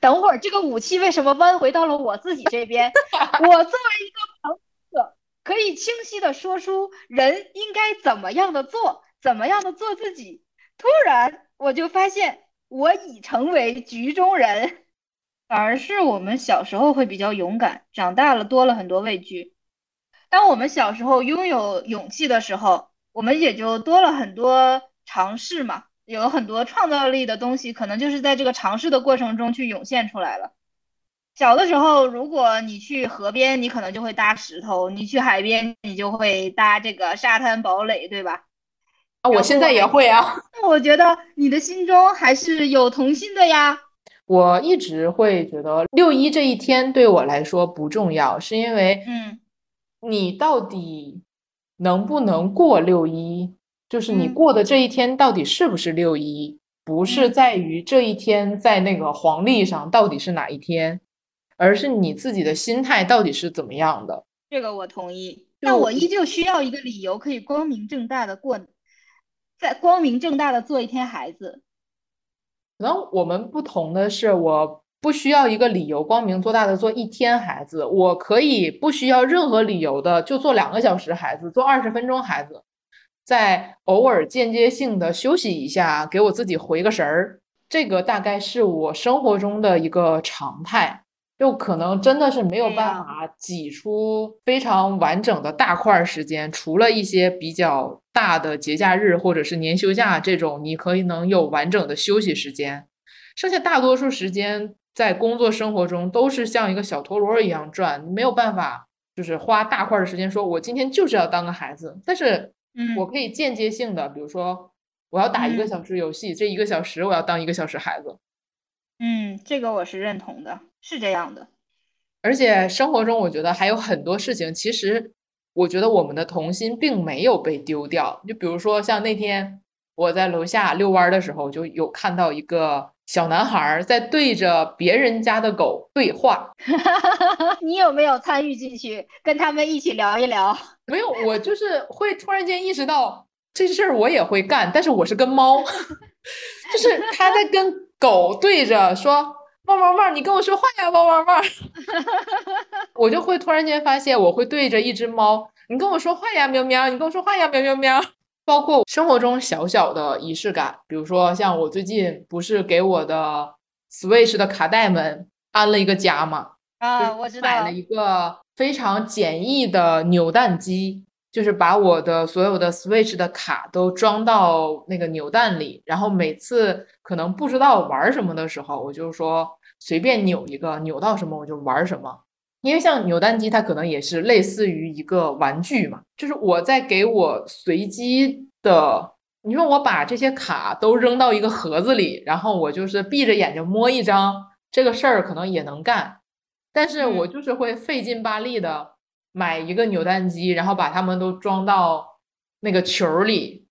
等会儿，这个武器为什么弯回到了我自己这边？我作为一个旁观者，可以清晰的说出人应该怎么样的做，怎么样的做自己。突然，我就发现我已成为局中人。反而是我们小时候会比较勇敢，长大了多了很多畏惧。当我们小时候拥有勇气的时候，我们也就多了很多尝试嘛。有很多创造力的东西，可能就是在这个尝试的过程中去涌现出来了。小的时候，如果你去河边，你可能就会搭石头；你去海边，你就会搭这个沙滩堡垒，对吧？啊，我现在也会啊。那我觉得你的心中还是有童心的呀。我一直会觉得六一这一天对我来说不重要，是因为，嗯，你到底能不能过六一？就是你过的这一天到底是不是六一，不是在于这一天在那个黄历上到底是哪一天，而是你自己的心态到底是怎么样的。这个我同意，但我依旧需要一个理由，可以光明正大的过，在光明正大的做一天孩子。可能我们不同的是，我不需要一个理由光明做大的做一天孩子，我可以不需要任何理由的就做两个小时孩子，做二十分钟孩子。再偶尔间接性的休息一下，给我自己回个神儿，这个大概是我生活中的一个常态。就可能真的是没有办法挤出非常完整的大块时间，除了一些比较大的节假日或者是年休假这种，你可以能有完整的休息时间。剩下大多数时间在工作生活中都是像一个小陀螺一样转，没有办法就是花大块的时间说，我今天就是要当个孩子，但是。嗯，我可以间接性的，比如说我要打一个嗯小时游戏，这一个小时我要当一个小时孩子。嗯，这个我是认同的，是这样的。而且生活中，我觉得还有很多事情，其实我觉得我们的童心并没有被丢掉。就比如说，像那天我在楼下遛弯儿的时候，就有看到一个小男孩儿在对着别人家的狗对话。你有没有参与进去，跟他们一起聊一聊？没有，我就是会突然间意识到这事儿我也会干，但是我是跟猫，就是他在跟狗对着说。汪汪汪！你跟我说话呀，汪汪汪！我就会突然间发现，我会对着一只猫，你跟我说话呀，喵喵！你跟我说话呀，喵喵喵！包括生活中小小的仪式感，比如说像我最近不是给我的 Switch 的卡带们安了一个家嘛，啊，我知道买了。一个非常简易的扭蛋机，就是把我的所有的 Switch 的卡都装到那个扭蛋里，然后每次可能不知道玩什么的时候，我就说随便扭一个，扭到什么我就玩什么。因为像扭蛋机，它可能也是类似于一个玩具嘛，就是我在给我随机的，你说我把这些卡都扔到一个盒子里，然后我就是闭着眼睛摸一张，这个事儿可能也能干。但是我嗯就是会费劲巴力的买一个扭蛋机，然后把它们都装到那个球里，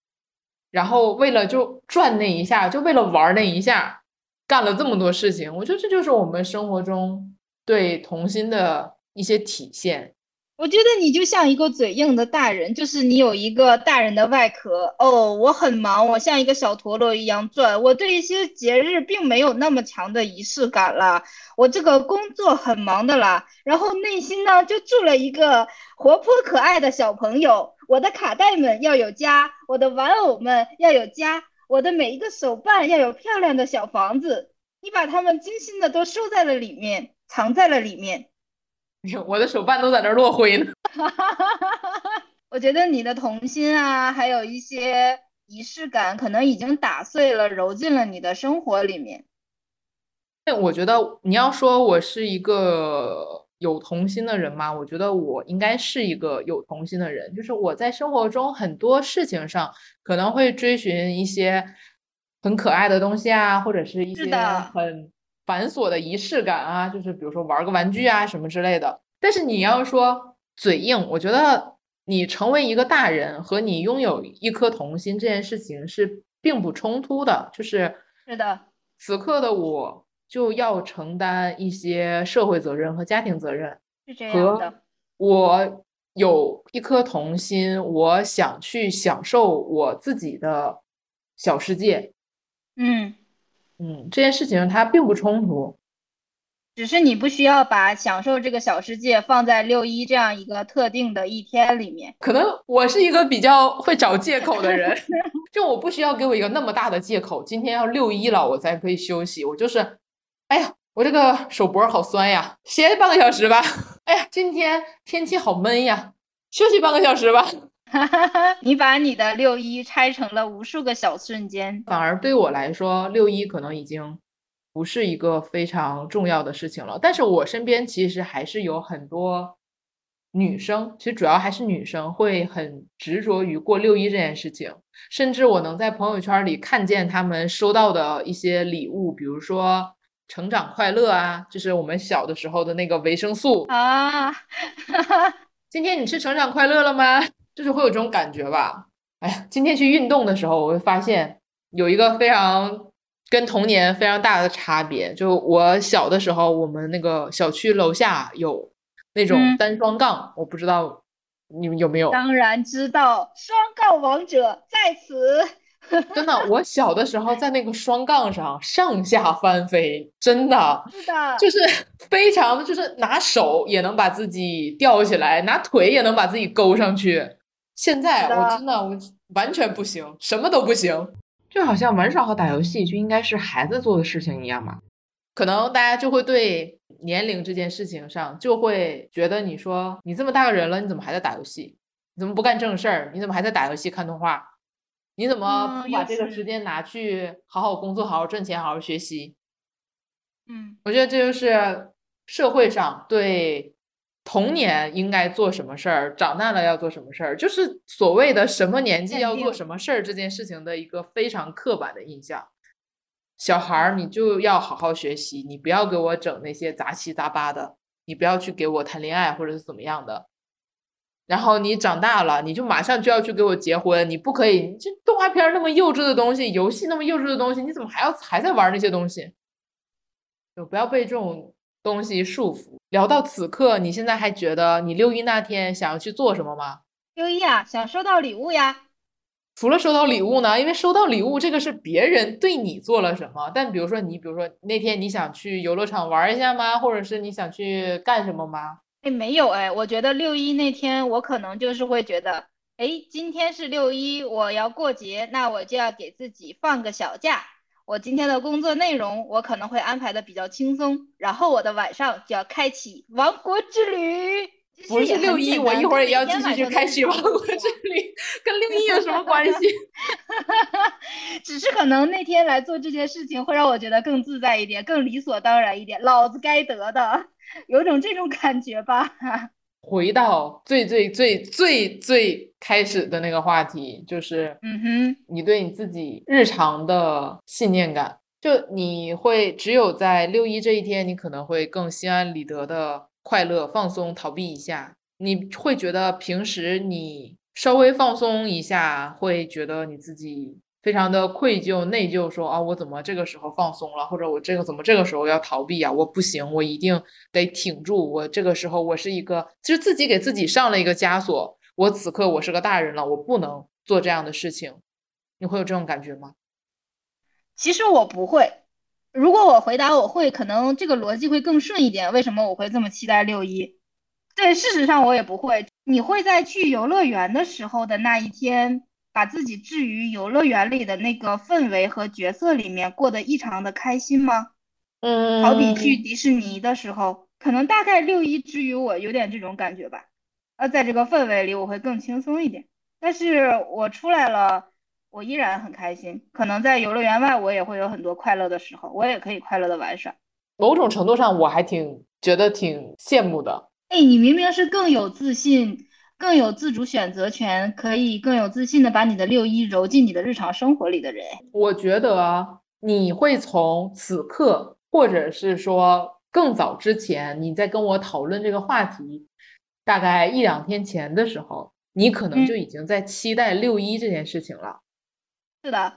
然后为了就转那一下，就为了玩那一下，干了这么多事情。我觉得这就是我们生活中对童心的一些体现。我觉得你就像一个嘴硬的大人，就是你有一个大人的外壳。哦，我很忙，我像一个小陀螺一样转。我对一些节日并没有那么强的仪式感了，我这个工作很忙的啦，然后内心呢就住了一个活泼可爱的小朋友。我的卡带们要有家，我的玩偶们要有家，我的每一个手办要有漂亮的小房子。你把它们精心的都收在了里面，藏在了里面。我的手办都在那落灰呢。我觉得你的童心啊，还有一些仪式感，可能已经打碎了，揉进了你的生活里面。我觉得你要说我是一个有童心的人吗？我觉得我应该是一个有童心的人，就是我在生活中很多事情上可能会追寻一些很可爱的东西啊，或者是一些很繁琐的仪式感啊，就是比如说玩个玩具啊什么之类的。但是你要说嘴硬，我觉得你成为一个大人和你拥有一颗童心这件事情是并不冲突的，就是是的，此刻的我就要承担一些社会责任和家庭责任，是这样的。和我有一颗童心，我想去享受我自己的小世界。嗯，嗯，这件事情它并不冲突。只是你不需要把享受这个小世界放在六一这样一个特定的一天里面。可能我是一个比较会找借口的人，就我不需要给我一个那么大的借口，今天要六一了，我才可以休息。我就是，哎呀，我这个手脖好酸呀，歇半个小时吧。哎呀，今天天气好闷呀，休息半个小时吧。你把你的六一拆成了无数个小瞬间。反而对我来说，六一可能已经不是一个非常重要的事情了。但是我身边其实还是有很多女生，其实主要还是女生会很执着于过六一这件事情，甚至我能在朋友圈里看见她们收到的一些礼物，比如说成长快乐啊，就是我们小的时候的那个维生素。啊，今天你吃成长快乐了吗？就是会有这种感觉吧。哎呀，今天去运动的时候，我会发现有一个非常跟童年非常大的差别。就我小的时候，我们那个小区楼下有那种嗯单双杠，我不知道你们有没有。当然知道，双杠王者在此。真的，我小的时候在那个双杠上上下翻飞，真的是的，就是非常，就是拿手也能把自己吊起来，拿腿也能把自己勾上去。现在我真的我完全不行，什么都不行，就好像玩耍和打游戏就应该是孩子做的事情一样嘛。可能大家就会对年龄这件事情上，就会觉得你说你这么大个人了，你怎么还在打游戏？你怎么不干正事儿？你怎么还在打游戏看动画？你怎么不把这个时间拿去好好工作、好好赚钱、好好学习？嗯，我觉得这就是社会上对童年应该做什么事儿，长大了要做什么事儿，就是所谓的什么年纪要做什么事儿这件事情的一个非常刻板的印象。小孩儿，你就要好好学习，你不要给我整那些杂七杂八的，你不要去给我谈恋爱或者是怎么样的。然后你长大了，你就马上就要去给我结婚，你不可以，你这动画片那么幼稚的东西，游戏那么幼稚的东西，你怎么还要还在玩那些东西？就不要被这种东西束缚。聊到此刻，你现在还觉得你六一那天想要去做什么吗？六一啊，想收到礼物呀。除了收到礼物呢？因为收到礼物这个是别人对你做了什么。但比如说你，比如说那天你想去游乐场玩一下吗？或者是你想去干什么吗？哎，没有哎。我觉得六一那天我可能就是会觉得，哎，今天是六一，我要过节，那我就要给自己放个小假。我今天的工作内容我可能会安排的比较轻松，然后我的晚上就要开启王国之旅。不是六一，我一会儿也要继续去开启王国之旅，跟六一有什么关系？只是可能那天来做这件事情会让我觉得更自在一点，更理所当然一点，老子该得的，有种这种感觉吧。回到最最最最最开始的那个话题，就是嗯哼，你对你自己日常的信念感，就你会只有在六一这一天，你可能会更心安理得的。快乐、放松、逃避一下，你会觉得平时你稍微放松一下，会觉得你自己非常的愧疚、内疚，说啊，我怎么这个时候放松了，或者我这个怎么这个时候要逃避啊？我不行，我一定得挺住。我这个时候我是一个，就是自己给自己上了一个枷锁。我此刻我是个大人了，我不能做这样的事情。你会有这种感觉吗？其实我不会。如果我回答我会，可能这个逻辑会更顺一点。为什么我会这么期待六一？对，事实上我也不会。你会在去游乐园的时候的那一天，把自己置于游乐园里的那个氛围和角色里面，过得异常的开心吗？嗯，好比去迪士尼的时候，可能大概六一之于我有点这种感觉吧。呃，在这个氛围里，我会更轻松一点。但是我出来了。我依然很开心，可能在游乐园外，我也会有很多快乐的时候，我也可以快乐的玩耍。某种程度上，我还挺觉得挺羡慕的。哎，你明明是更有自信、更有自主选择权，可以更有自信的把你的六一揉进你的日常生活里的人。我觉得你会从此刻，或者是说更早之前，你在跟我讨论这个话题，大概一两天前的时候，你可能就已经在期待六一这件事情了。是的，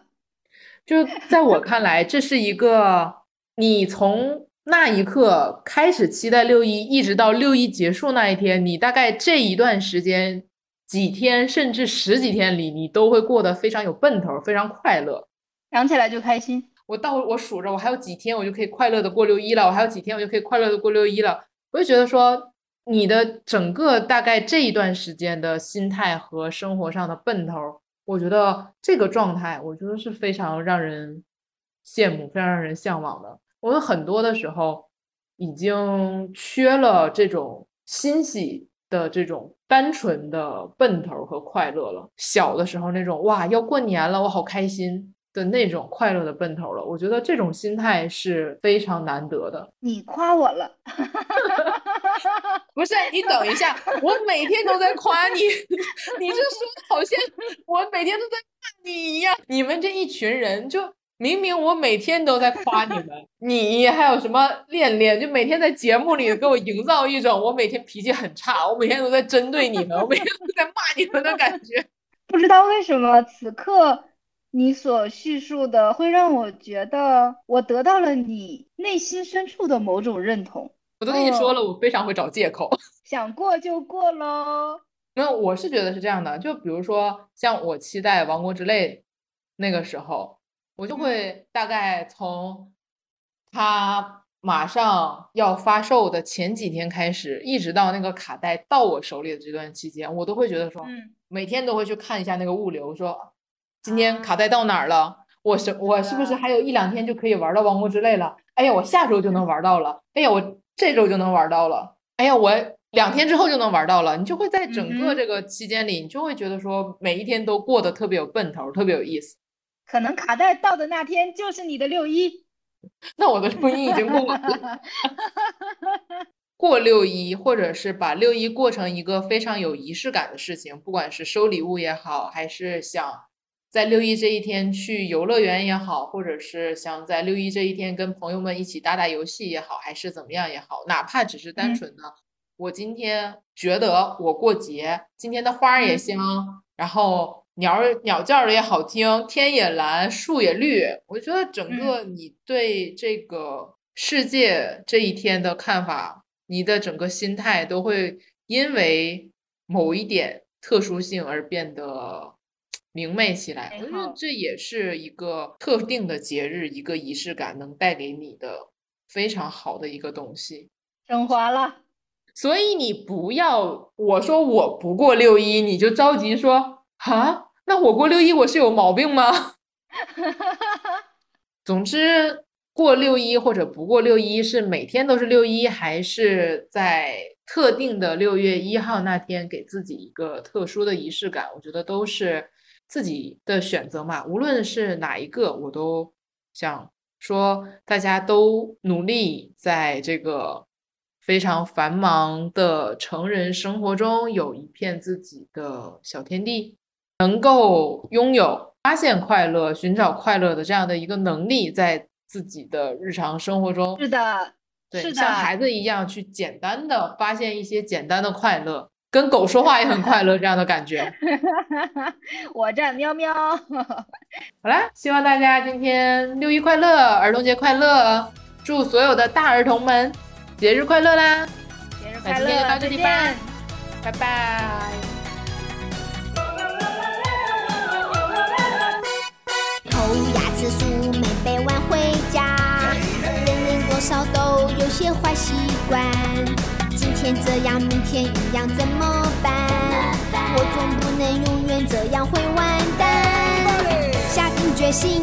就在我看来，这是一个你从那一刻开始期待六一，一直到六一结束那一天，你大概这一段时间几天甚至十几天里，你都会过得非常有奔头，非常快乐，想起来就开心。我到我数着，我还有几天，我就可以快乐的过六一了。我还有几天，我就可以快乐的过六一了。我就觉得说，你的整个大概这一段时间的心态和生活上的奔头。我觉得这个状态，我觉得是非常让人羡慕、非常让人向往的。我们很多的时候已经缺了这种欣喜的、这种单纯的奔头和快乐了。小的时候那种哇，要过年了，我好开心的那种快乐的奔头了。我觉得这种心态是非常难得的。你夸我了。不是你等一下，我每天都在夸你，你这说的好像我每天都在夸你一样。你们这一群人，就明明我每天都在夸你们，你还有什么恋恋，就每天在节目里给我营造一种我每天脾气很差，我每天都在针对你们，我每天都在骂你们的感觉。不知道为什么此刻你所叙述的会让我觉得我得到了你内心深处的某种认同。我都跟你说了，我非常会找借口，想过就过喽。没有，我是觉得是这样的。就比如说，像我期待《王国之泪》那个时候，我就会大概从它马上要发售的前几天开始，一直到那个卡带到我手里的这段期间，我都会觉得说，每天都会去看一下那个物流，说今天卡带到哪儿了。我是我是不是还有一两天就可以玩到《王国之泪》了？哎呀，我下周就能玩到了。哎呀，我这周就能玩到了。哎呀，我两天之后就能玩到了。你就会在整个这个期间里，你就会觉得说每一天都过得特别有奔头，特别有意思。可能卡带到的那天就是你的六一。那我的六一已经过完了。过六一，或者是把六一过成一个非常有仪式感的事情，不管是收礼物也好，还是想在六一这一天去游乐园也好，或者是想在六一这一天跟朋友们一起打打游戏也好，还是怎么样也好，哪怕只是单纯的，我今天觉得我过节，今天的花儿也香，然后鸟儿鸟叫的也好听，天也蓝，树也绿，我觉得整个你对这个世界这一天的看法。你的整个心态都会因为某一点特殊性而变得明媚起来。我觉得这也是一个特定的节日，一个仪式感能带给你的非常好的一个东西。升华了，所以你不要我说我不过六一，你就着急说啊？那我过六一我是有毛病吗？总之。过六一或者不过六一，是每天都是六一，还是在特定的六月一号那天给自己一个特殊的仪式感？我觉得都是自己的选择嘛。无论是哪一个，我都想说，大家都努力在这个非常繁忙的成人生活中，有一片自己的小天地，能够拥有发现快乐、寻找快乐的这样的一个能力，在。自己的日常生活中是的，对，像孩子一样去简单的发现一些简单的快乐，跟狗说话也很快乐这样的感觉。我站喵喵。好啦，希望大家今天六一快乐，儿童节快乐，祝所有的大儿童们节日快乐啦！节日快乐，今天就到这里吧，拜拜。牙齿，数没被挽回家，人人多少都有些坏习惯。今天这样，明天一样，怎么办？我总不能永远这样会完蛋。下定决心，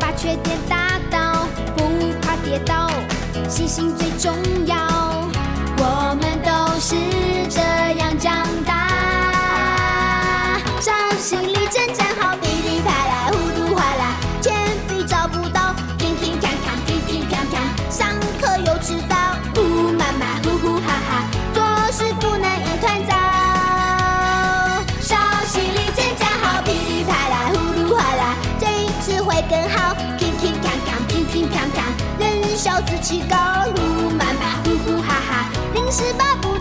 把缺点打倒，不怕跌倒，信心最重要。我们都是这起高呼满吧呼呼哈哈临时抱不